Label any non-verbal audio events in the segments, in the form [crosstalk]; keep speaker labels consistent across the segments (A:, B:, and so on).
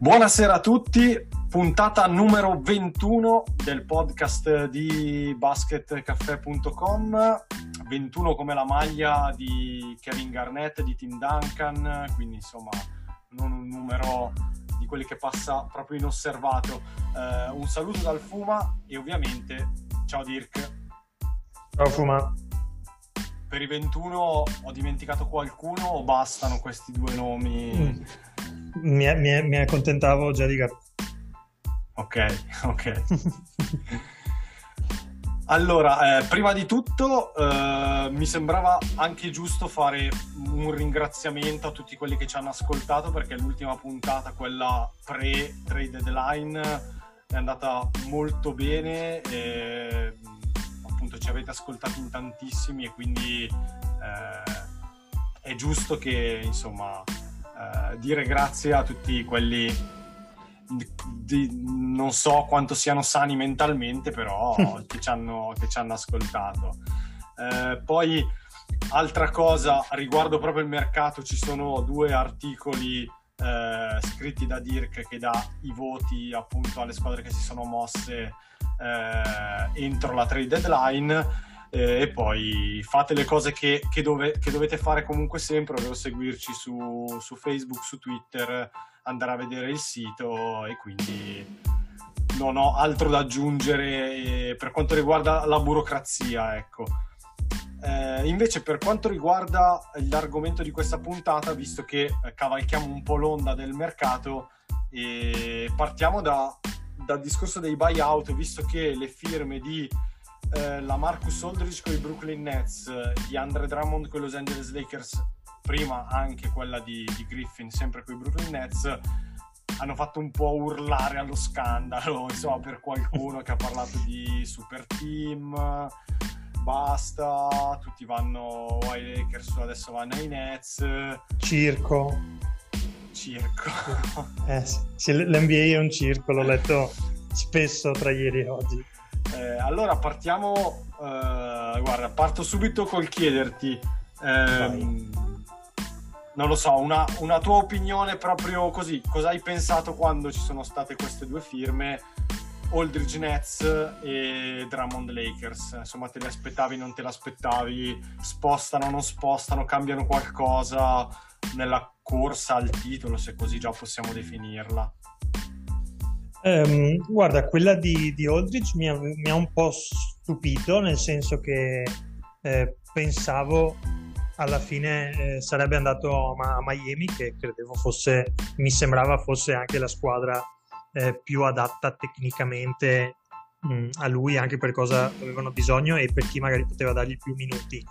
A: Buonasera a tutti, puntata numero 21 del podcast di basketcaffè.com, 21 come la maglia di Kevin Garnett, di Tim Duncan, quindi insomma non un numero di quelli che passa proprio inosservato. Eh, un saluto dal Fuma e ovviamente ciao Dirk.
B: Ciao Fuma.
A: Per i 21 ho dimenticato qualcuno o bastano questi due nomi?
B: Mm. Mi, mi, mi accontentavo già di Gar-
A: Ok, ok. allora, eh, prima di tutto eh, mi sembrava anche giusto fare un ringraziamento a tutti quelli che ci hanno ascoltato perché l'ultima puntata, quella pre-trade deadline, è andata molto bene e appunto ci avete ascoltato in tantissimi e quindi eh, è giusto che insomma eh, dire grazie a tutti quelli di, di, non so quanto siano sani mentalmente, però [laughs] che, ci hanno, che ci hanno ascoltato. Eh, poi, altra cosa, riguardo proprio il mercato, ci sono due articoli eh, scritti da Dirk che dà i voti appunto alle squadre che si sono mosse eh, entro la trade deadline. Eh, e poi fate le cose che, che, dove, che, dovete fare comunque sempre, ovvero seguirci su, su Facebook, su Twitter, andare a vedere il sito e quindi non ho altro da aggiungere per quanto riguarda la burocrazia, ecco. Eh, invece per quanto riguarda l'argomento di questa puntata, visto che cavalchiamo un po' l'onda del mercato, e partiamo da, dal discorso dei buyout, visto che le firme di eh, la Marcus Aldridge con i Brooklyn Nets, di Andre Drummond con i Los Angeles Lakers prima anche quella di, di Griffin, sempre con i Brooklyn Nets, hanno fatto un po' urlare allo scandalo, [laughs] insomma, per qualcuno che ha parlato di super team, basta, tutti vanno ai Lakers, adesso vanno ai Nets.
B: Circo.
A: Circo. [laughs]
B: Eh, sì, l'NBA è un circo, l'ho letto spesso tra ieri e oggi.
A: Eh, allora partiamo, eh, guarda, parto subito col chiederti. Ehm, non lo so, una, una, tua opinione proprio così, cosa hai pensato quando ci sono state queste due firme, Aldridge Nets e Drummond Lakers? Insomma, te le aspettavi, non te le aspettavi, spostano, non spostano, cambiano qualcosa nella corsa al titolo, se così già possiamo definirla?
B: Um, guarda, quella di, di Aldridge mi ha, mi ha, un po' stupito, nel senso che eh, pensavo alla fine eh, sarebbe andato a, Miami, che credevo fosse, mi sembrava fosse anche la squadra eh, più adatta tecnicamente mh, a lui, anche per cosa avevano bisogno e per chi magari poteva dargli più minuti.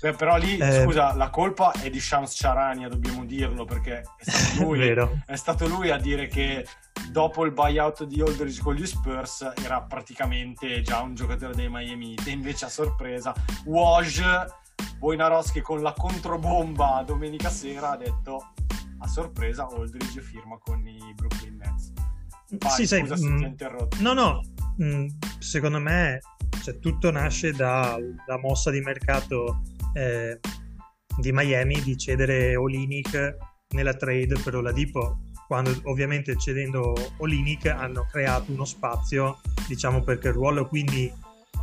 A: Beh, però lì, eh, scusa, la colpa è di Shams Charania, dobbiamo dirlo, perché è stato, [laughs] lui, è stato lui a dire che dopo il buyout di Aldridge con gli Spurs era praticamente già un giocatore dei Miami e invece a sorpresa Woj Wojnarowski con la controbomba domenica sera ha detto a sorpresa Aldridge firma con i Brooklyn. Vai,
B: sì, sai, mh,
A: interrotto.
B: No, no, mh, secondo me cioè, tutto nasce da, da mossa di mercato eh, di Miami di cedere Olinic nella trade per Oladipo quando ovviamente cedendo Olinic hanno creato uno spazio diciamo perché il ruolo quindi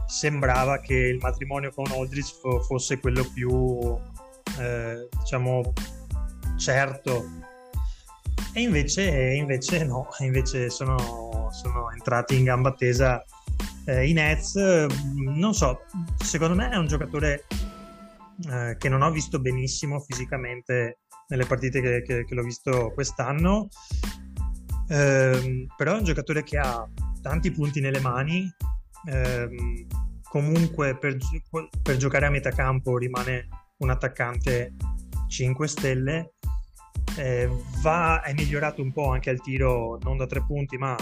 B: sembrava che il matrimonio con Aldridge fosse quello più eh, diciamo certo invece, invece no invece sono, sono entrati in gamba tesa eh, i Nets. Non so secondo me è un giocatore eh, che non ho visto benissimo fisicamente nelle partite che, che, che l'ho visto quest'anno. Eh, però è un giocatore che ha tanti punti nelle mani. Ehm, comunque per, per, giocare a metà campo rimane un attaccante 5 stelle eh, va, è migliorato un po' anche al tiro, non da tre punti, ma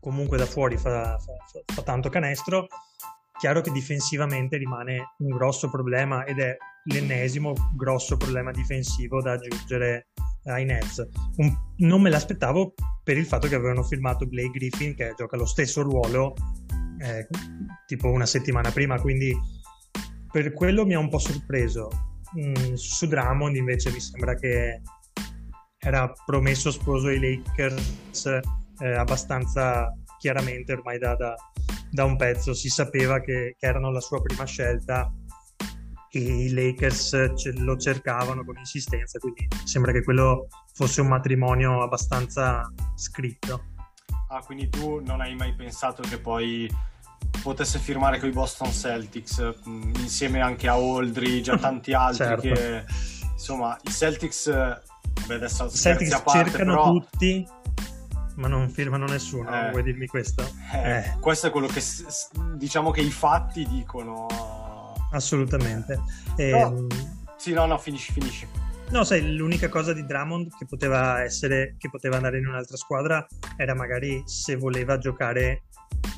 B: comunque da fuori fa, fa, fa tanto canestro. Chiaro che difensivamente rimane un grosso problema ed è l'ennesimo grosso problema difensivo da aggiungere ai Nets. Un, non me l'aspettavo per il fatto che avevano firmato Blake Griffin che gioca lo stesso ruolo eh, tipo una settimana prima, quindi per quello mi ha un po' sorpreso. Mm, su Drummond invece mi sembra che era promesso sposo ai Lakers eh, abbastanza chiaramente ormai da, da, da, un pezzo si sapeva che, che, erano la sua prima scelta e i Lakers ce, lo cercavano con insistenza quindi sembra che quello fosse un matrimonio abbastanza scritto
A: ah quindi tu non hai mai pensato che poi potesse firmare con i Boston Celtics mh, insieme anche a Aldridge a tanti altri [laughs] certo. che insomma i Celtics beh, adesso
B: I Celtics parte, cercano però... tutti ma non firmano nessuno, eh, vuoi dirmi questo?
A: Eh, eh. Questo è quello che diciamo che i fatti dicono.
B: Assolutamente.
A: No, sì, no, no, finisci, finisci.
B: No, sai, l'unica cosa di Drummond che poteva essere, che poteva andare in un'altra squadra era magari se voleva giocare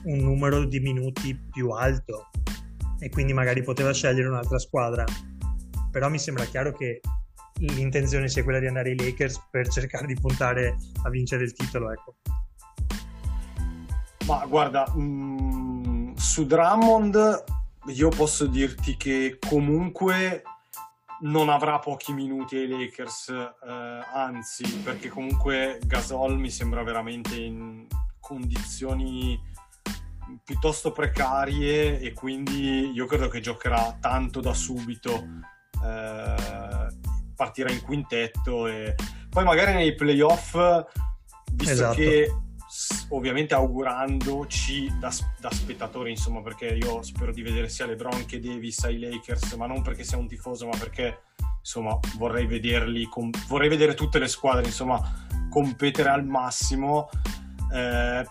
B: un numero di minuti più alto e quindi magari poteva scegliere un'altra squadra. Però mi sembra chiaro che l'intenzione sia quella di andare ai Lakers per cercare di puntare a vincere il titolo. Ecco.
A: Ma guarda, mh, mm, su Drummond io posso dirti che comunque non avrà pochi minuti ai Lakers, eh, anzi, perché comunque Gasol mi sembra veramente in condizioni piuttosto precarie e quindi io credo che giocherà tanto da subito. Eh, partirà in quintetto e poi magari nei playoff, visto esatto. che ovviamente augurandoci da, da spettatori, insomma, perché io spero di vedere sia LeBron che Davis ai Lakers, ma non perché sia un tifoso, ma perché insomma vorrei vederli, com- vorrei vedere tutte le squadre, insomma, competere al massimo. Eh,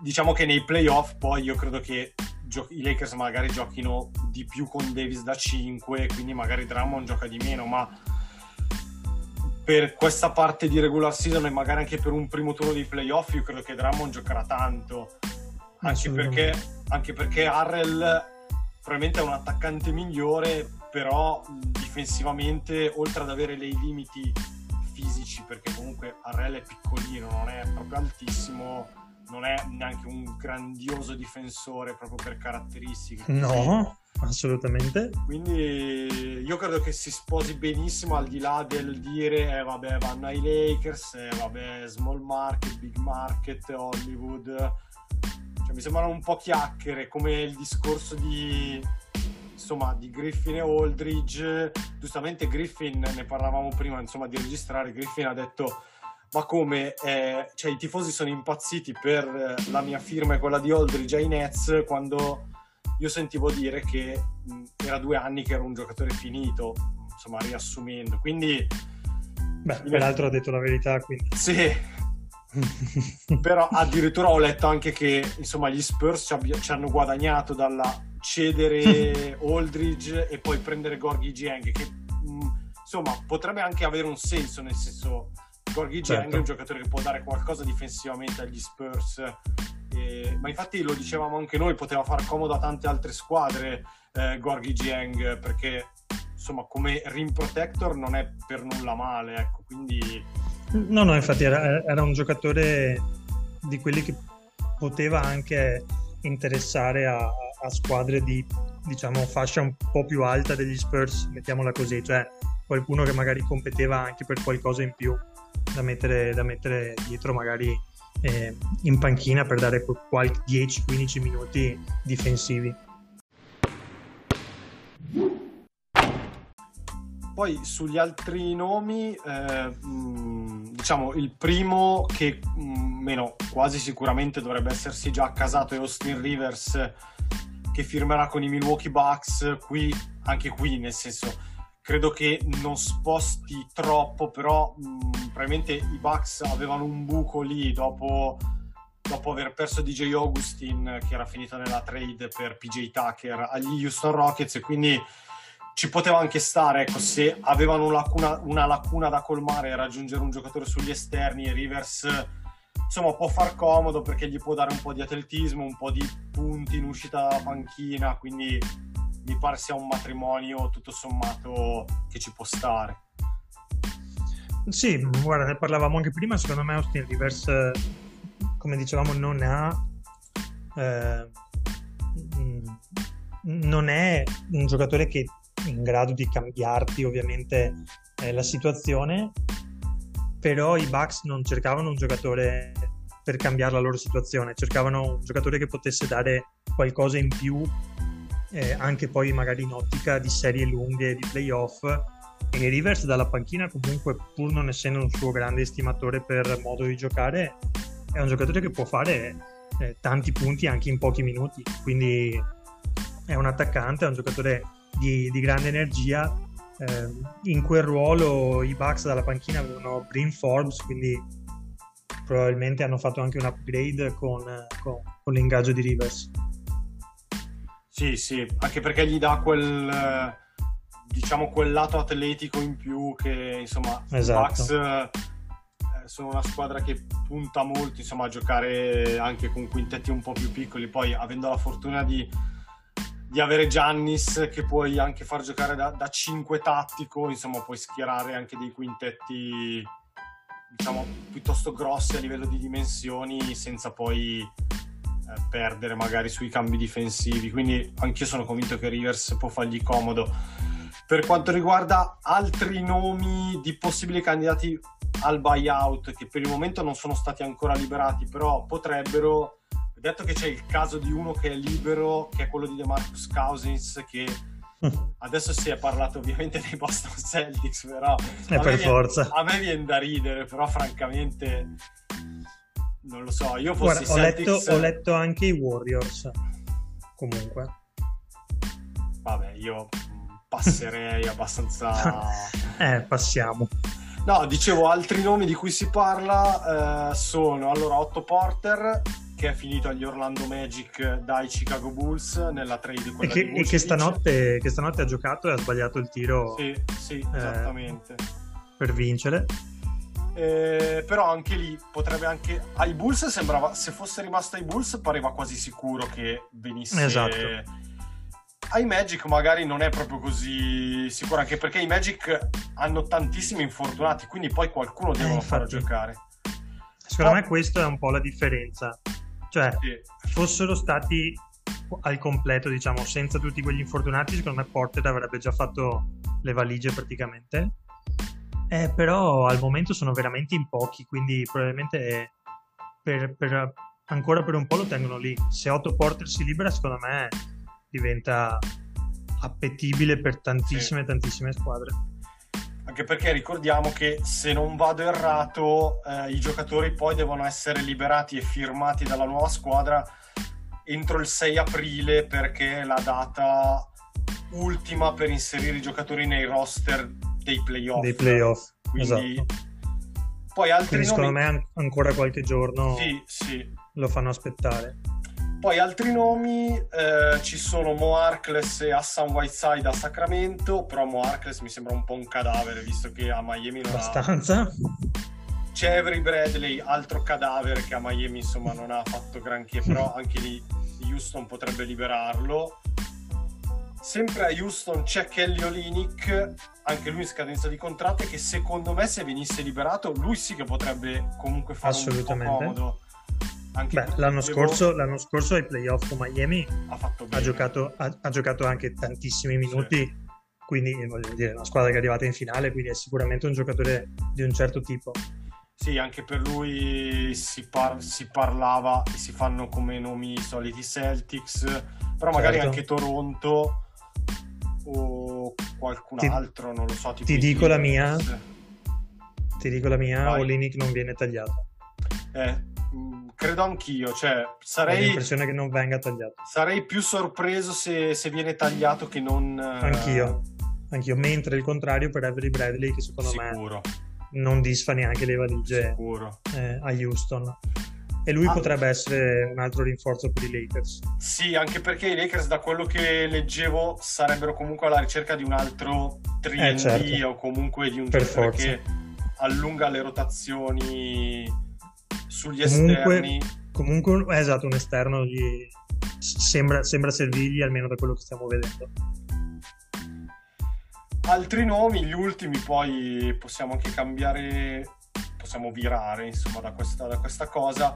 A: diciamo che nei playoff poi io credo che gio- i Lakers magari giochino di più con Davis da 5, quindi magari Drummond gioca di meno, ma per questa parte di regular season e magari anche per un primo turno di playoff io credo che Drummond giocherà tanto. Anche perché, anche perché Harrell probabilmente è un attaccante migliore però difensivamente oltre ad avere dei limiti fisici perché comunque Harrell è piccolino non è proprio altissimo non è neanche un grandioso difensore proprio per caratteristiche
B: no assolutamente.
A: Quindi io credo che si sposi benissimo al di là del dire eh vabbè vanno ai Lakers, eh vabbè small market, big market, Hollywood. Cioè mi sembrano un po' chiacchiere come il discorso di insomma di Griffin e Aldridge. Giustamente Griffin ne parlavamo prima insomma di registrare, Griffin ha detto ma come eh, cioè, i tifosi sono impazziti per la mia firma e quella di Aldridge ai Nets quando io sentivo dire che mh, era due anni che era un giocatore finito, insomma, riassumendo. Quindi...
B: Beh, peraltro ha detto la verità, quindi...
A: Sì, [laughs] però addirittura ho letto anche che insomma gli Spurs ci, abbi- ci hanno guadagnato dalla cedere [laughs] Aldridge e poi prendere Gorgi Geng che mh, insomma potrebbe anche avere un senso nel senso Gorgi certo. È un giocatore che può dare qualcosa difensivamente agli Spurs eh, ma infatti lo dicevamo anche noi, poteva far comodo a tante altre squadre eh, Gorgi Jiang perché insomma come rim protector non è per nulla male, ecco, quindi...
B: No, no, infatti era, era un giocatore di quelli che poteva anche interessare a, a, squadre di diciamo fascia un po' più alta degli Spurs, mettiamola così, cioè qualcuno che magari competeva anche per qualcosa in più da mettere, da mettere dietro magari eh, in panchina per dare qualche 10-15 minuti difensivi.
A: Poi sugli altri nomi, eh, diciamo il primo che meno quasi sicuramente dovrebbe essersi già accasato è Austin Rivers che firmerà con i Milwaukee Bucks qui, anche qui nel senso credo che non sposti troppo, però mh, probabilmente i Bucks avevano un buco lì dopo, dopo aver perso DJ Augustin che era finito nella trade per PJ Tucker agli Houston Rockets e quindi ci poteva anche stare, ecco, se avevano una lacuna, una lacuna da colmare e raggiungere un giocatore sugli esterni e Rivers insomma può far comodo perché gli può dare un po' di atletismo, un po' di punti in uscita panchina, quindi mi pare sia un matrimonio tutto sommato che ci può stare.
B: Sì, guarda, ne parlavamo anche prima, secondo me Austin Rivers, come dicevamo, non ha... Eh, non è un giocatore che è in grado di cambiarti ovviamente eh, la situazione, però i Bucks non cercavano un giocatore per cambiare la loro situazione, cercavano un giocatore che potesse dare qualcosa in più, eh, anche poi magari in ottica di serie lunghe, di playoff. E Rivers dalla panchina comunque, pur non essendo un suo grande estimatore per modo di giocare, è un giocatore che può fare eh, tanti punti anche in pochi minuti, quindi è un attaccante, è un giocatore di, di grande energia. Eh, in quel ruolo i Bucks dalla panchina avevano Brin Forbes, quindi probabilmente hanno fatto anche un upgrade con, con, con l'ingaggio di Rivers.
A: Sì, sì, anche perché gli dà quel diciamo quel lato atletico in più che insomma esatto. Bucks eh, sono una squadra che punta molto insomma a giocare anche con quintetti un po' più piccoli poi avendo la fortuna di di avere Giannis che puoi anche far giocare da, da 5 tattico, insomma puoi schierare anche dei quintetti diciamo piuttosto grossi a livello di dimensioni senza poi perdere magari sui cambi difensivi, quindi anch'io sono convinto che Rivers può fargli comodo. Per quanto riguarda altri nomi di possibili candidati al buyout che per il momento non sono stati ancora liberati, però potrebbero detto che c'è il caso di uno che è libero, che è quello di DeMarcus Cousins, che [laughs] adesso si è parlato ovviamente dei Boston Celtics, però
B: eh, per forza.
A: a me viene da ridere, però francamente non lo so, io fossi Guarda,
B: ho, letto, ho letto anche i Warriors, comunque.
A: Vabbè, io passerei abbastanza... [laughs]
B: eh, passiamo.
A: No, dicevo, altri nomi di cui si parla eh, sono allora Otto Porter, che è finito agli Orlando Magic dai Chicago Bulls nella trade
B: e che, e che, stanotte, che, stanotte, ha giocato e ha sbagliato il tiro
A: sì, sì, eh, esattamente
B: per vincere
A: eh, però anche lì potrebbe anche ai Bulls sembrava se fosse rimasto ai Bulls pareva quasi sicuro che venisse
B: esatto
A: ai Magic magari non è proprio così sicuro anche perché i Magic hanno tantissimi infortunati quindi poi qualcuno eh, devono far giocare
B: secondo oh. me questa è un po' la differenza cioè, sì. fossero stati al completo, diciamo, senza tutti quegli infortunati, secondo me Porter avrebbe già fatto le valigie praticamente. Eh, però al momento sono veramente in pochi, quindi probabilmente per, per, ancora per un po' lo tengono lì. Se Otto Porter si libera, secondo me diventa appetibile per tantissime, sì. tantissime squadre
A: anche perché ricordiamo che se non vado errato eh, i giocatori poi devono essere liberati e firmati dalla nuova squadra entro il 6 aprile perché è la data ultima per inserire i giocatori nei roster dei playoff.
B: Dei playoff, Quindi, esatto.
A: Poi altri
B: Quindi
A: nomi...
B: secondo me ancora qualche giorno
A: sì, sì.
B: lo fanno aspettare.
A: Poi altri nomi, eh, ci sono Mo Arcles e Hassan Whiteside a Sacramento, però Mo Arcles mi sembra un po' un cadavere visto che a Miami non
B: Abbastanza. ha...
A: C'è Avery Bradley, altro cadavere che a Miami insomma non ha fatto granché, però anche lì Houston potrebbe liberarlo. Sempre a Houston c'è Kelly Olinick, anche lui in scadenza di contratto, che secondo me se venisse liberato lui sì che potrebbe comunque fare un po' comodo
B: Beh, l'anno, scorso, l'anno, scorso, ai playoff con Miami
A: ha,
B: ha, giocato, ha, ha giocato, anche tantissimi minuti, sì. quindi voglio dire, una squadra che è arrivata in finale, quindi è sicuramente un giocatore di un certo tipo.
A: Sì, anche per lui si, par- si parlava e si fanno come nomi i soliti Celtics, però magari certo. anche Toronto o qualcun ti, altro, non lo so.
B: ti dico la mia, ti dico la mia, Olinic non viene tagliato.
A: Eh, credo anch'io. Cioè, sarei.
B: Ho l'impressione che non venga tagliato.
A: Sarei più sorpreso se, se viene tagliato che non.
B: Anch'io. Anch'io. Mentre il contrario per Avery Bradley, che secondo
A: Sicuro.
B: me non disfa neanche le valigie
A: Sicuro.
B: Eh, a Houston. E lui
A: Ah.
B: potrebbe essere un altro rinforzo per i Lakers.
A: Sì, anche perché i Lakers, da quello che leggevo, sarebbero comunque alla ricerca di un altro 3D
B: Eh, certo.
A: o comunque di un
B: Per
A: giocatore
B: forza.
A: che allunga le rotazioni sugli
B: Comunque-
A: esterni.
B: Comunque, eh, esatto, un esterno gli sembra, sembra servirgli almeno da quello che stiamo vedendo.
A: Altri nomi, gli ultimi, poi possiamo anche cambiare, possiamo virare insomma da questa, da questa cosa.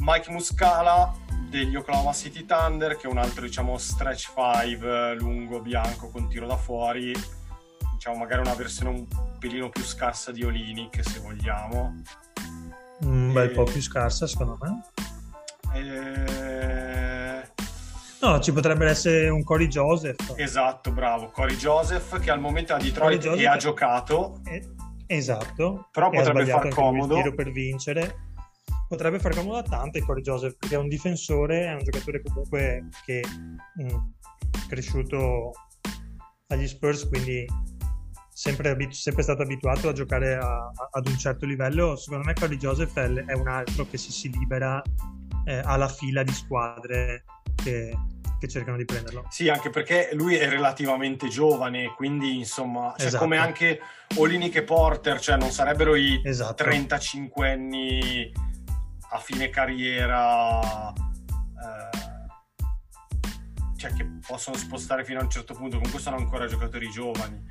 A: Mike Muscala degli Oklahoma City Thunder, che è un altro diciamo stretch 5 lungo, bianco, con tiro da fuori. Diciamo magari una versione un pelino più scarsa di Olinic, se vogliamo.
B: Un bel
A: E-
B: po' più scarsa, secondo me.
A: Eh,
B: No, ci potrebbe essere un Cory Joseph.
A: Esatto, bravo. Corey Joseph, che al momento è a Detroit e ha giocato.
B: Eh, esatto.
A: Però potrebbe far
B: il
A: comodo.
B: tiro per vincere. Potrebbe far comodo a tante Cory Joseph perché è un difensore, è un giocatore comunque che è cresciuto agli Spurs, quindi sempre, abit- sempre stato abituato a giocare a- a- ad un certo livello. Secondo me Cory Joseph è, è un altro che se si libera eh, alla fila di squadre che, che cercano di prenderlo.
A: Sì, anche perché lui è relativamente giovane, quindi insomma, cioè,
B: Esatto.
A: come anche Olinic e Porter, cioè non sarebbero i
B: Esatto.
A: 35 anni a fine carriera, eh, cioè che possono spostare fino a un certo punto, comunque sono ancora giocatori giovani.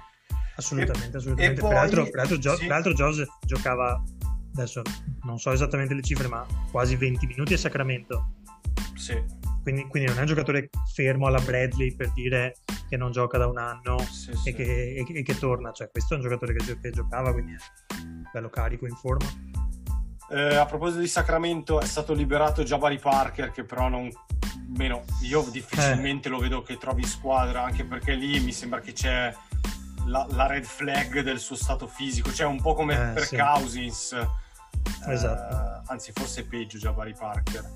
B: Assolutamente,
A: E-
B: assolutamente.
A: e poi-
B: peraltro, peraltro, Gio-
A: sì.
B: peraltro Joseph giocava, adesso non so esattamente le cifre, ma quasi 20 minuti a Sacramento.
A: Sì,
B: Quindi, quindi non è un giocatore fermo alla Bradley per dire che non gioca da un anno
A: sì, sì.
B: e, che, e e che torna. Cioè, questo è un giocatore che, che giocava, quindi è bello carico, in forma.
A: Eh, a proposito di Sacramento, è stato liberato Jabari Parker, che però non. Meno, io
B: Eh.
A: difficilmente lo vedo che trovi squadra, anche perché lì mi sembra che c'è la, la red flag del suo stato fisico, cioè un po' come
B: Eh,
A: per
B: sì.
A: Cousins. Eh,
B: Esatto.
A: anzi, forse è peggio Jabari Parker.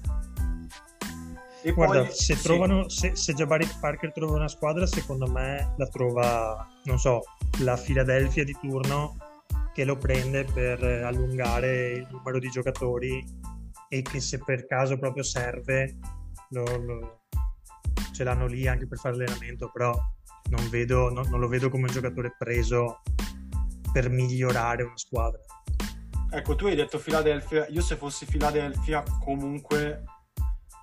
A: E
B: Guarda,
A: poi,
B: se,
A: sì,
B: trovano, se, se Jabari Parker trova una squadra, secondo me la trova, non so, la Philadelphia di turno che lo prende per allungare il numero di giocatori e che se per caso proprio serve lo- lo- ce l'hanno lì anche per fare allenamento, però non, vedo, non- non lo vedo come un giocatore preso per migliorare una squadra.
A: Ecco, tu hai detto Philadelphia. Io se fossi Philadelphia, comunque,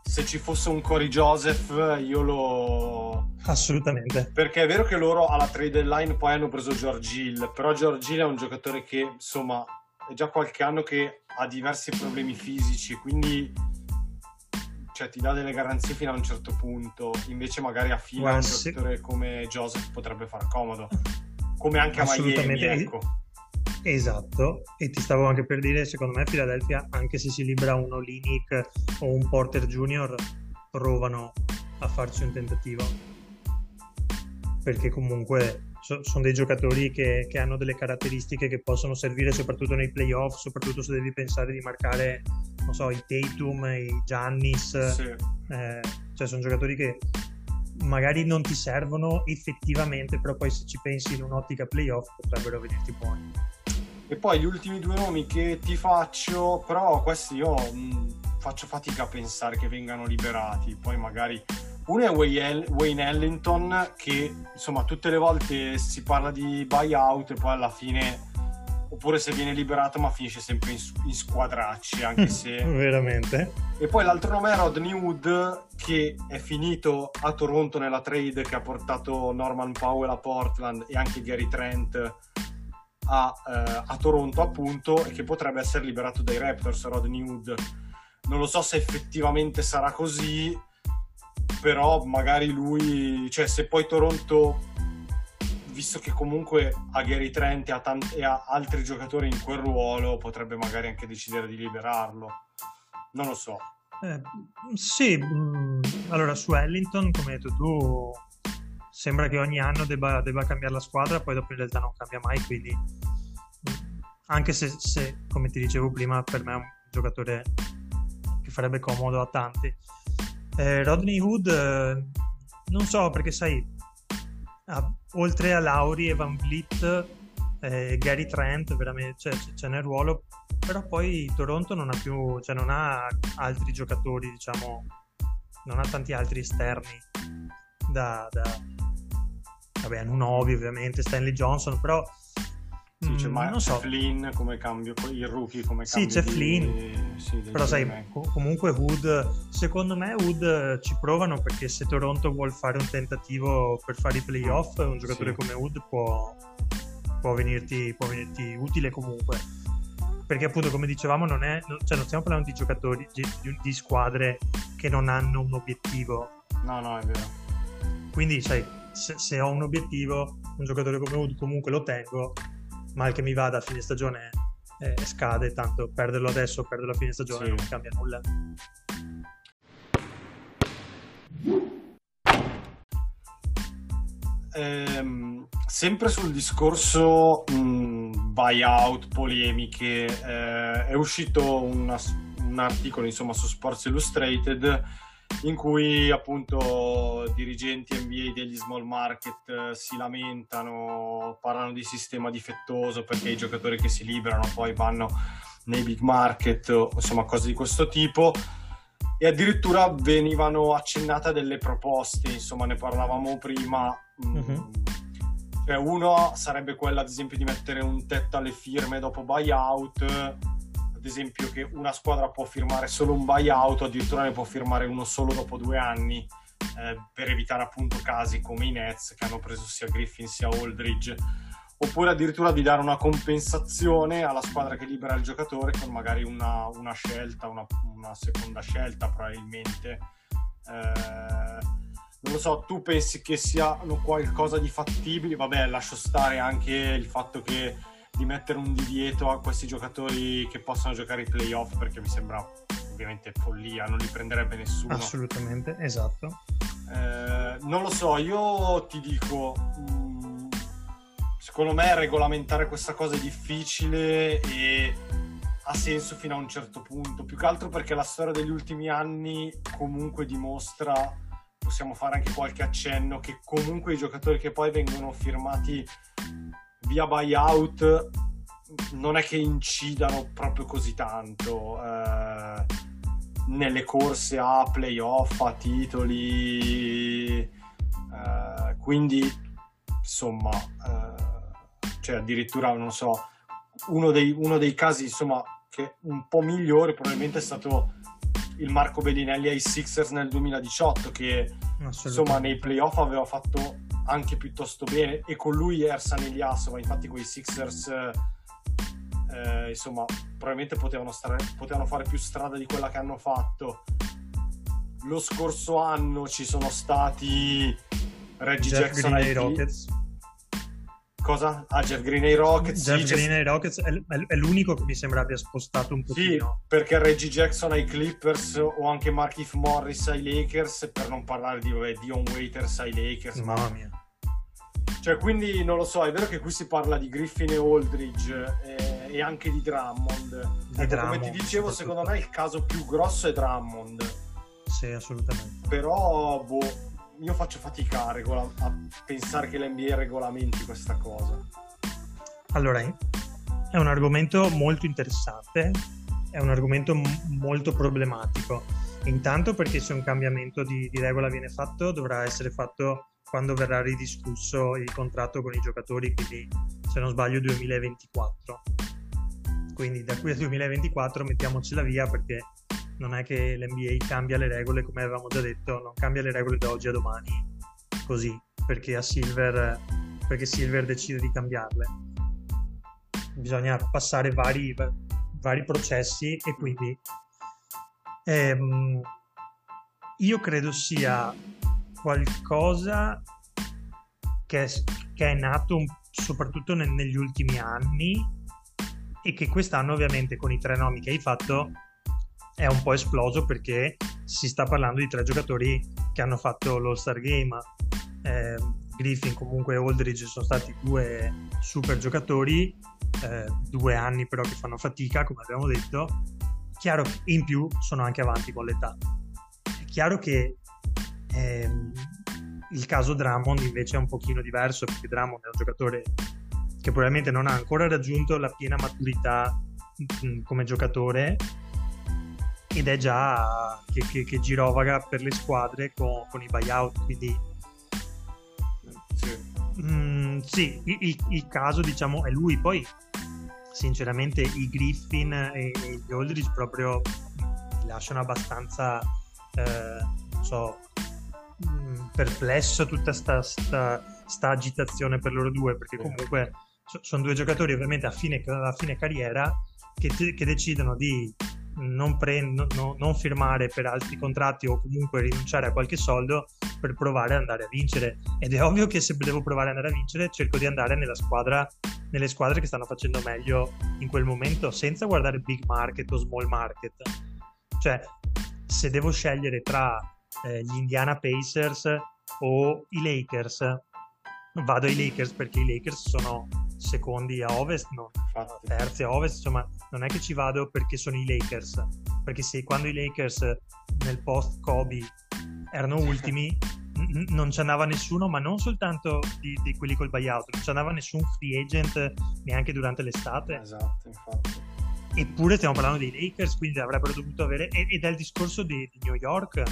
A: se ci fosse un Corey Joseph, io lo.
B: Assolutamente.
A: Perché è vero che loro alla trade deadline poi hanno preso George Hill, però George Hill è un giocatore che, insomma, è già qualche anno che ha diversi problemi fisici, quindi cioè, ti dà delle garanzie fino a un certo punto. Invece magari a fila un giocatore come Joseph potrebbe far comodo. Come anche a Miami, ecco.
B: Esatto, e ti stavo anche per dire, secondo me Philadelphia, anche se si libera un Olinic o un Porter Junior, provano a farci un tentativo. Perché comunque so- sono dei giocatori che, che hanno delle caratteristiche che possono servire soprattutto nei playoff, soprattutto se devi pensare di marcare, non so, i Tatum, i Giannis,
A: Sì.
B: eh, cioè sono giocatori che magari non ti servono effettivamente, però poi se ci pensi in un'ottica playoff potrebbero venirti buoni.
A: E poi gli ultimi due nomi che ti faccio, però questi io mh, faccio fatica a pensare che vengano liberati. Poi magari uno è Wayne Wayne Ellington, che insomma tutte le volte si parla di buyout e poi alla fine, oppure se viene liberato, ma finisce sempre in, in squadracci, anche [laughs] se.
B: Veramente?
A: E poi l'altro nome è Rodney Wood, che è finito a Toronto nella trade che ha portato Norman Powell a Portland e anche Gary Trent a, eh, a Toronto, appunto, e che potrebbe essere liberato dai Raptors. Rodney Wood non lo so se effettivamente sarà così, però magari lui, cioè, se poi Toronto. Visto che comunque ha Gary Trent e ha, tant- e ha altri giocatori in quel ruolo, potrebbe magari anche decidere di liberarlo. Non lo so.
B: Eh, sì, mh, allora su Ellington, come hai detto tu, sembra che ogni anno debba, debba cambiare la squadra, poi dopo in realtà non cambia mai, quindi anche se, se, come ti dicevo prima, per me è un giocatore che farebbe comodo a tanti. Eh, Rodney Hood, eh, non so perché sai, ah, oltre a Lauri e Van eh, Gary Trent veramente cioè, c'è nel ruolo, però poi Toronto non ha più, cioè non ha altri giocatori, diciamo, non ha tanti altri esterni da, da vabbè, Nunovi ovviamente, Stanley Johnson, però
A: sì,
B: mm,
A: Ma-
B: non so.
A: Flynn come cambio, il rookie come
B: Sì,
A: cambio.
B: c'è
A: di-
B: Flynn,
A: sì, del
B: Però sai, co- comunque Wood, secondo me Wood eh, ci provano perché se Toronto vuole fare un tentativo per fare i playoff, un giocatore
A: Sì.
B: come Wood può, può, venirti, può venirti utile comunque. Perché appunto, come dicevamo, non, è, non- cioè, non stiamo parlando di giocatori, di, di- di squadre che non hanno un obiettivo.
A: No, no, è vero.
B: Quindi, sai, se, se ho un obiettivo, un giocatore come Wood comunque lo tengo, mal che mi vada a fine stagione eh, scade, tanto perderlo adesso o perderlo a fine stagione
A: Sì.
B: non cambia nulla.
A: Ehm, sempre sul discorso mh, buyout, polemiche, eh, è uscito una- un articolo insomma, su Sports Illustrated in cui appunto dirigenti NBA degli small market eh, si lamentano, parlano di sistema difettoso perché i giocatori che si liberano poi vanno nei big market, insomma cose di questo tipo e addirittura venivano accennate delle proposte, insomma ne parlavamo prima.
B: Mhm.
A: Cioè, uno sarebbe quella, ad esempio, di mettere un tetto alle firme dopo buyout, esempio che una squadra può firmare solo un buyout, addirittura ne può firmare uno solo dopo due anni, eh, per evitare appunto casi come i Nets che hanno preso sia Griffin sia Aldridge oppure addirittura di dare una compensazione alla squadra che libera il giocatore con magari una, una scelta, una, una seconda scelta probabilmente. Eh, non lo so, tu pensi che sia qualcosa di fattibile? Vabbè, lascio stare anche il fatto che di mettere un divieto a questi giocatori che possano giocare i playoff perché mi sembra ovviamente follia, non li prenderebbe nessuno.
B: Assolutamente, esatto.
A: Eh, non lo so, io ti dico, mh, secondo me regolamentare questa cosa è difficile e ha senso fino a un certo punto, più che altro perché la storia degli ultimi anni comunque dimostra, possiamo fare anche qualche accenno, che comunque i giocatori che poi vengono firmati via buyout non è che incidano proprio così tanto. eh, nelle corse a playoff, a titoli, eh, quindi insomma, eh, cioè addirittura non so, uno dei, uno dei casi insomma che un po' migliore probabilmente è stato il Marco Bellinelli ai Sixers nel 2018 che insomma nei playoff aveva fatto anche piuttosto bene e con lui Ersan Eliasova infatti quei Sixers eh, insomma probabilmente potevano, stare, potevano fare più strada di quella che hanno fatto lo scorso anno ci sono stati Reggie Jackson ai
B: Rockets.
A: Cosa? Ah Jeff Green ai Rockets
B: Jeff
A: sì,
B: Green ai Rockets è, è- è l'unico che mi sembra abbia spostato un
A: Sì,
B: pochino.
A: perché Reggie Jackson ai Clippers o anche Markif Morris ai Lakers, per non parlare di vabbè, Dion Waiters ai Lakers. ma-
B: Mamma mia.
A: Cioè, quindi non lo so, è vero che qui si parla di Griffin e Aldridge eh, e anche di Drummond. Ecco,
B: Drummond,
A: come ti dicevo, secondo me il caso più grosso è Drummond.
B: Sì, assolutamente.
A: Però, boh, io faccio fatica a, regola- a pensare che l'NBA regolamenti questa cosa.
B: Allora, è un argomento molto interessante, è un argomento m- molto problematico. Intanto perché se un cambiamento di, di regola viene fatto, dovrà essere fatto quando verrà ridiscusso il contratto con i giocatori, quindi se non sbaglio 2024. Quindi da qui al 2024 mettiamocela via perché non è che l'NBA cambia le regole, come avevamo già detto, non cambia le regole da oggi a domani così, perché a Silver, perché Silver decide di cambiarle. Bisogna passare vari, vari processi e quindi ehm, io credo sia qualcosa che è, che è nato soprattutto ne- negli ultimi anni e che quest'anno ovviamente con i tre nomi che hai fatto è un po' esploso perché si sta parlando di tre giocatori che hanno fatto l'All-Star Game. Eh, Griffin comunque e Aldridge sono stati due super giocatori, eh, due anni però che fanno fatica, come abbiamo detto. Chiaro che in più sono anche avanti con l'età. È chiaro che ehm, il caso Drummond invece è un pochino diverso perché Drummond è un giocatore che probabilmente non ha ancora raggiunto la piena maturità mh, come giocatore ed è già che, che, che girovaga per le squadre con, con i buyout, quindi
A: Sì.
B: Mm, sì, il, il- il caso diciamo è lui. Poi, sinceramente, i Griffin e, e gli Aldridge proprio lasciano abbastanza, eh, non so, mm, perplesso tutta sta, sta- sta agitazione per loro due, perché comunque sono due giocatori ovviamente a fine, a fine carriera che, che decidono di non, prend- no- no- non firmare per altri contratti o comunque rinunciare a qualche soldo per provare ad andare a vincere. Ed è ovvio che se devo provare ad andare a vincere, cerco di andare nella squadra, nelle squadre che stanno facendo meglio in quel momento, senza guardare big market o small market. Cioè, se devo scegliere tra eh, gli Indiana Pacers o i Lakers, vado ai Lakers perché i Lakers sono secondi a ovest, no,
A: Infatti.
B: terzi a ovest, insomma, non è che ci vado perché sono i Lakers, perché se quando i Lakers nel post Kobe erano [laughs] ultimi, n- non ci andava nessuno, ma non soltanto di, di quelli col buyout, non ci andava nessun free agent neanche durante l'estate.
A: Esatto, infatti.
B: Eppure stiamo parlando dei Lakers, quindi avrebbero dovuto avere. Ed è il discorso di, di New York.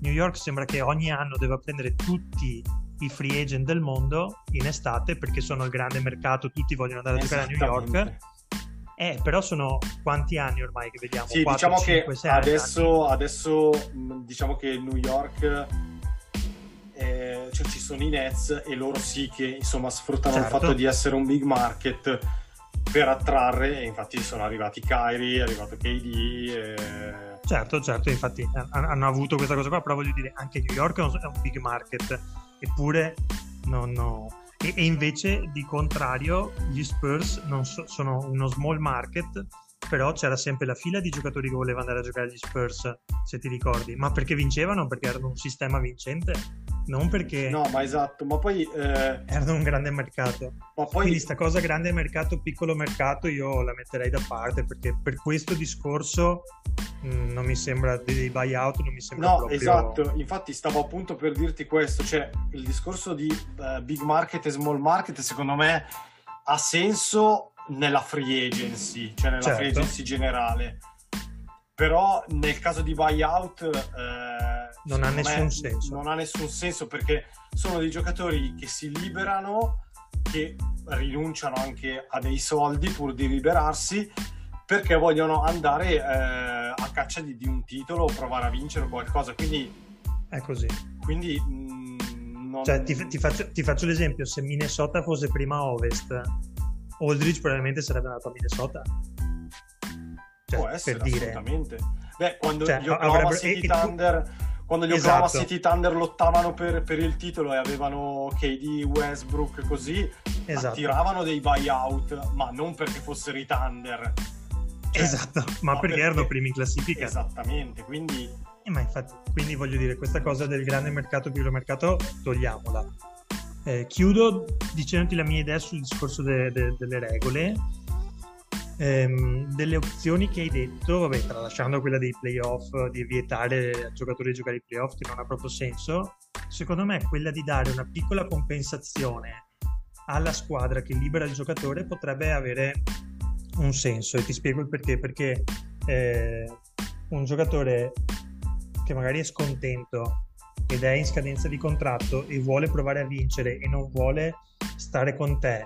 B: New York sembra che ogni anno debba prendere tutti i free agent del mondo in estate perché sono il grande mercato, tutti vogliono andare a giocare a New York. Eh, però sono quanti anni ormai che vediamo?
A: Sì,
B: 4,
A: diciamo
B: 5,
A: che
B: 6 anni.
A: adesso, adesso diciamo che New York eh, cioè ci sono i Nets e loro sì che insomma sfruttano
B: Certo.
A: il fatto di essere un big market per attrarre e infatti sono arrivati Kyrie, è arrivato KD e...
B: Certo, certo, infatti han- hanno avuto questa cosa qua, però voglio dire, anche New York è un big market, eppure non... no. E, e invece, di contrario, gli Spurs so- sono uno small market, però c'era sempre la fila di giocatori che volevano andare a giocare agli Spurs, se ti ricordi. Ma perché vincevano? Perché erano un sistema vincente, non perché
A: No, ma esatto, ma poi... eh,
B: erano un grande mercato.
A: ma poi
B: Quindi sta cosa grande mercato, piccolo mercato, io la metterei da parte perché per questo discorso mh, non mi sembra dei buyout, non mi sembra
A: No,
B: proprio...
A: esatto, infatti stavo appunto per dirti questo, cioè il discorso di eh, big market e small market secondo me ha senso nella free agency, cioè nella free
B: Certo.
A: agency generale, però nel caso di buyout eh,
B: Non ha nessun
A: me
B: senso.
A: Non ha nessun senso perché sono dei giocatori che si liberano, che rinunciano anche a dei soldi pur di liberarsi perché vogliono andare eh, a caccia di, di un titolo o provare a vincere qualcosa. Quindi,
B: È così.
A: quindi mm, non...
B: Cioè, ti, ti faccio, ti faccio l'esempio, se Minnesota fosse prima ovest, Aldridge probabilmente sarebbe andato a Minnesota. Cioè,
A: può essere
B: per dire...
A: assolutamente. Beh, quando
B: Cioè,
A: gli Oklahoma
B: avrebbero-
A: City
B: e- e
A: Thunder quando gli Oklahoma
B: Esatto.
A: City Thunder lottavano per, per il titolo e avevano KD, Westbrook così,
B: Esatto.
A: attiravano dei buyout, ma non perché fossero i Thunder. Cioè,
B: Esatto, ma perché erano primi in classifica.
A: Esattamente, quindi
B: Eh, ma infatti, quindi voglio dire, questa cosa del grande mercato, piccolo mercato, togliamola. Eh, chiudo dicendoti la mia idea sul discorso de- de- delle regole. Ehm, delle opzioni che hai detto, vabbè, tralasciando quella dei playoff, di vietare ai giocatori di giocare i playoff, che non ha proprio senso, secondo me quella di dare una piccola compensazione alla squadra che libera il giocatore potrebbe avere un senso e ti spiego il perché. Perché eh, un giocatore che magari è scontento ed è in scadenza di contratto e vuole provare a vincere e non vuole stare con te,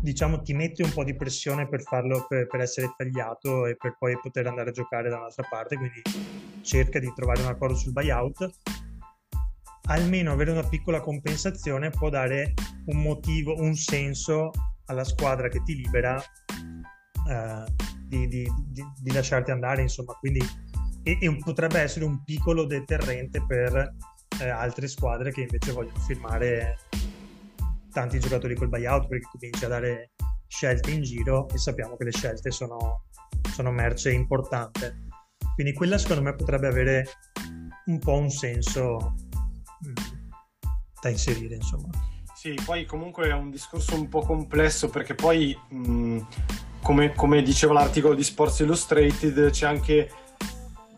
B: diciamo ti metti un po' di pressione per farlo per, per essere tagliato e per poi poter andare a giocare da un'altra parte, quindi cerca di trovare un accordo sul buyout. Almeno avere una piccola compensazione può dare un motivo, un senso alla squadra che ti libera eh, di, di- di- di lasciarti andare, insomma, quindi e, e potrebbe essere un piccolo deterrente per eh, altre squadre che invece vogliono firmare tanti giocatori col buyout perché cominci a dare scelte in giro e sappiamo che le scelte sono, sono merce importante. Quindi quella secondo me potrebbe avere un po' un senso mm, da inserire, insomma.
A: Sì, poi comunque è un discorso un po' complesso perché poi, mh, come, come diceva l'articolo di Sports Illustrated, c'è anche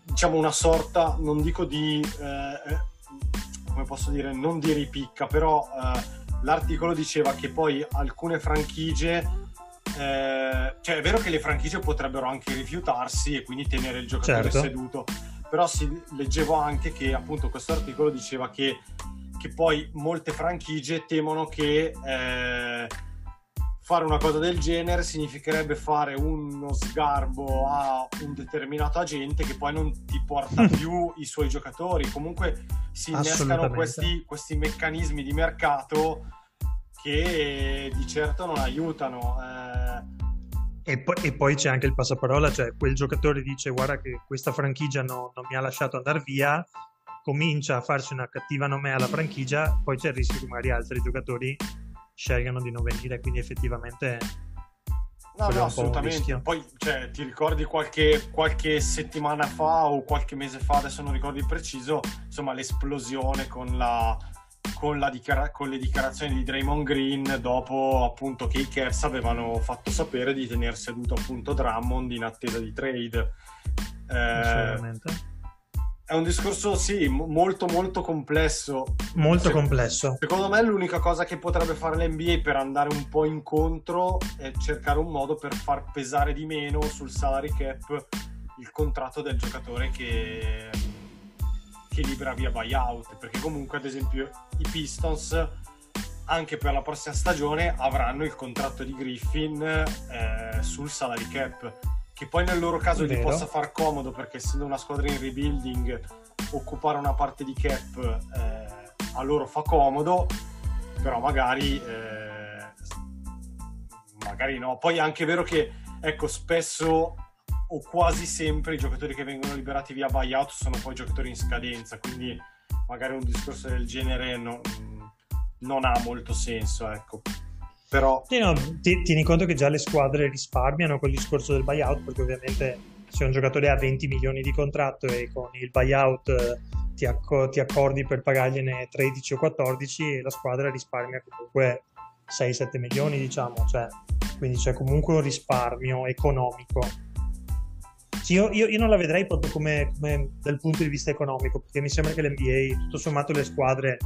A: diciamo una sorta, non dico di, eh, come posso dire, non di ripicca, però eh, l'articolo diceva che poi alcune franchigie eh, cioè è vero che le franchigie potrebbero anche rifiutarsi e quindi tenere il giocatore
B: Certo.
A: seduto però si, leggevo anche che appunto questo articolo diceva che, che poi molte franchigie temono che eh, fare una cosa del genere significherebbe fare uno sgarbo a un determinato agente che poi non ti porta [laughs] più i suoi giocatori. Comunque si innescano questi, questi meccanismi di mercato che di certo non aiutano. eh,
B: E poi, e poi c'è anche il passaparola, cioè quel giocatore dice guarda che questa franchigia no- non mi ha lasciato andare via, comincia a farsi una cattiva nome alla franchigia, poi c'è il rischio che magari altri giocatori scelgano di non venire, quindi effettivamente
A: No, no, assolutamente. Poi, cioè, ti ricordi qualche, qualche settimana fa o qualche mese fa, adesso non ricordo il preciso, insomma, l'esplosione con, la, con, la dichiara- con le dichiarazioni di Draymond Green dopo appunto che i Cavs avevano fatto sapere di tenere seduto appunto Drummond in attesa di trade. Eh,
B: assolutamente.
A: È un discorso, sì, mo- molto molto complesso.
B: Molto
A: Se-
B: complesso.
A: Secondo me l'unica cosa che potrebbe fare l'NBA per andare un po' incontro è cercare un modo per far pesare di meno sul salary cap il contratto del giocatore che, che libera via buyout, perché comunque ad esempio i Pistons anche per la prossima stagione avranno il contratto di Griffin eh, sul salary cap, che poi nel loro caso gli possa far comodo perché essendo una squadra in rebuilding occupare una parte di cap eh, a loro fa comodo, però magari, eh, magari no. Poi è anche vero che, ecco, spesso o quasi sempre i giocatori che vengono liberati via buyout sono poi giocatori in scadenza, quindi magari un discorso del genere no- non ha molto senso, ecco. Però
B: Sì, no, ti- tieni conto che già le squadre risparmiano col discorso del buyout, perché ovviamente se un giocatore ha 20 milioni di contratto e con il buyout eh, ti, acco- ti accordi per pagargliene 13 o 14, la squadra risparmia comunque 6-7 milioni, diciamo, cioè, quindi c'è comunque un risparmio economico. Io, io- io non la vedrei proprio come, come dal punto di vista economico, perché mi sembra che l'NBA, tutto sommato le squadre,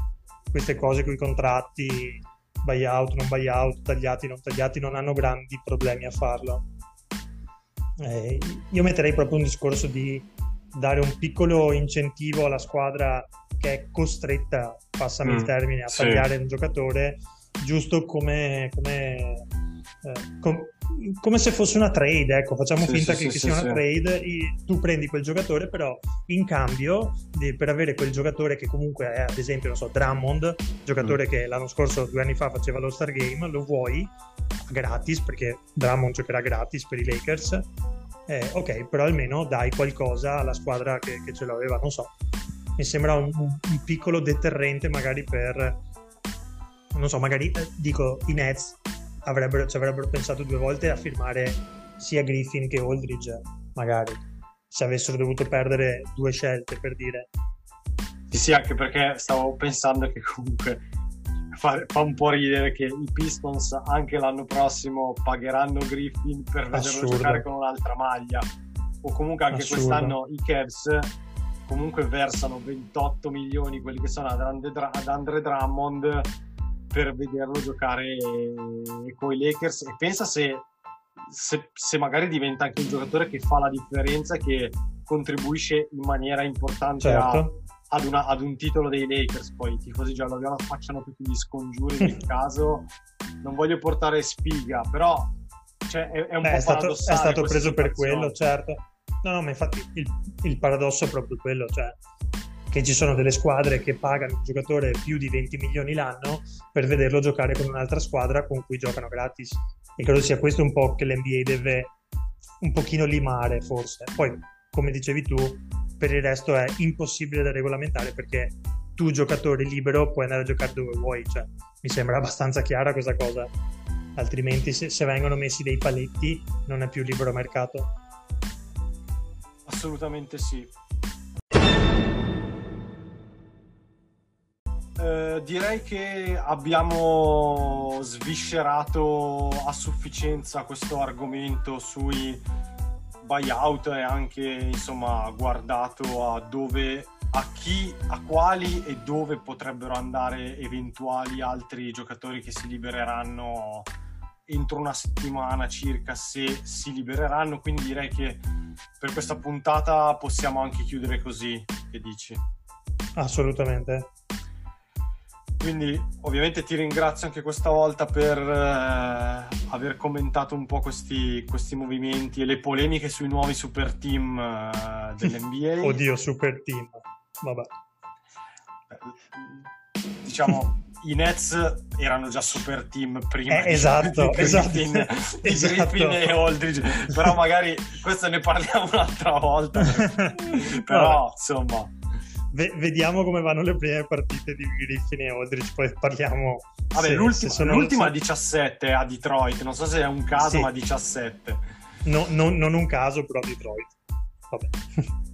B: queste cose con i contratti, buyout, non buyout, tagliati, non tagliati, non hanno grandi problemi a farlo. Eh, io metterei proprio un discorso di dare un piccolo incentivo alla squadra che è costretta, passami
A: Mm,
B: il termine, a
A: sì.
B: tagliare un giocatore, giusto come, come, eh, com- come se fosse una trade, ecco, facciamo
A: Sì,
B: finta
A: sì,
B: che,
A: sì,
B: sia una trade, tu prendi quel giocatore, però in cambio di- per avere quel giocatore che comunque è, ad esempio, non so, Drummond, giocatore
A: Mm.
B: che l'anno scorso, due anni fa, faceva lo Star Game, lo vuoi gratis, perché Drummond giocherà gratis per i Lakers, eh, ok, però almeno dai qualcosa alla squadra che, che ce l'aveva, non so. Mi sembra un, un- un piccolo deterrente magari per, non so, magari eh, dico i Nets avrebbero, ci avrebbero pensato due volte a firmare sia Griffin che Aldridge, magari, se avessero dovuto perdere due scelte per dire.
A: Sì, sì, anche perché stavo pensando che comunque fa, fa un po' ridere che i Pistons anche l'anno prossimo pagheranno Griffin per vederlo giocare con un'altra maglia. O comunque anche
B: Assurdo.
A: quest'anno i Cavs comunque versano 28 milioni quelli che sono ad Andre, ad Andre Drummond per vederlo giocare con i Lakers e pensa se, se, se magari diventa anche un giocatore che fa la differenza che contribuisce in maniera importante a,
B: Certo,
A: ad, una- ad un titolo dei Lakers. Poi i tifosi giallo-viola facciano tutti gli scongiuri [laughs] del caso. Non voglio portare sfiga, però cioè, è, è un
B: Beh,
A: po'
B: è stato, è stato preso per
A: situazione.
B: quello, certo. No, no, ma infatti il, il paradosso è proprio quello, cioè che ci sono delle squadre che pagano un giocatore più di 20 milioni l'anno per vederlo giocare con un'altra squadra con cui giocano gratis. E credo sia questo un po' che l'NBA deve un pochino limare, forse. Poi, come dicevi tu, per il resto è impossibile da regolamentare perché tu, giocatore libero, puoi andare a giocare dove vuoi. Cioè, mi sembra abbastanza chiara questa cosa. Altrimenti, se, se vengono messi dei paletti, non è più libero mercato.
A: Assolutamente sì. Eh, direi che abbiamo sviscerato a sufficienza questo argomento sui buyout e anche insomma guardato a dove a chi, a quali e dove potrebbero andare eventuali altri giocatori che si libereranno entro una settimana circa se si libereranno. Quindi direi che per questa puntata possiamo anche chiudere così. Che dici?
B: Assolutamente
A: quindi ovviamente ti ringrazio anche questa volta per eh, aver commentato un po' questi, questi, movimenti e le polemiche sui nuovi super team eh, dell'NBA. [laughs]
B: Oddio, super team. Vabbè.
A: Diciamo, i Nets erano già super team prima
B: eh, esatto, [laughs]
A: di
B: esatto,
A: Griffin,
B: esatto.
A: Griffin e Aldridge però magari questo ne parliamo un'altra volta [laughs] però insomma
B: v- vediamo come vanno le prime partite di Griffin e Aldridge, poi parliamo.
A: Vabbè,
B: se,
A: l'ultima,
B: se
A: l'ultima se... 17 a Detroit, non so se è un caso, sì. ma 17.
B: No, no, non un caso, però a Detroit. Vabbè. [laughs]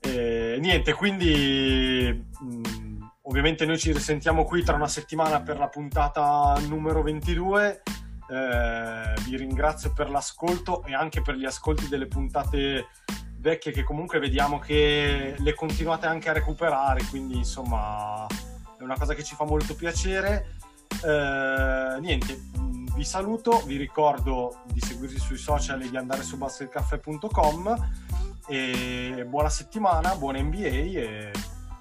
A: E, niente, quindi mh, ovviamente noi ci risentiamo qui tra una settimana per la puntata numero 22. Eh, vi ringrazio per l'ascolto e anche per gli ascolti delle puntate vecchie che comunque vediamo che le continuate anche a recuperare, quindi insomma è una cosa che ci fa molto piacere. Eh, niente, vi saluto, vi ricordo di seguirci sui social e di andare su basketcaffè.com e buona settimana, buona NBA e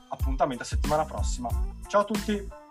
A: appuntamento a settimana prossima. Ciao a tutti!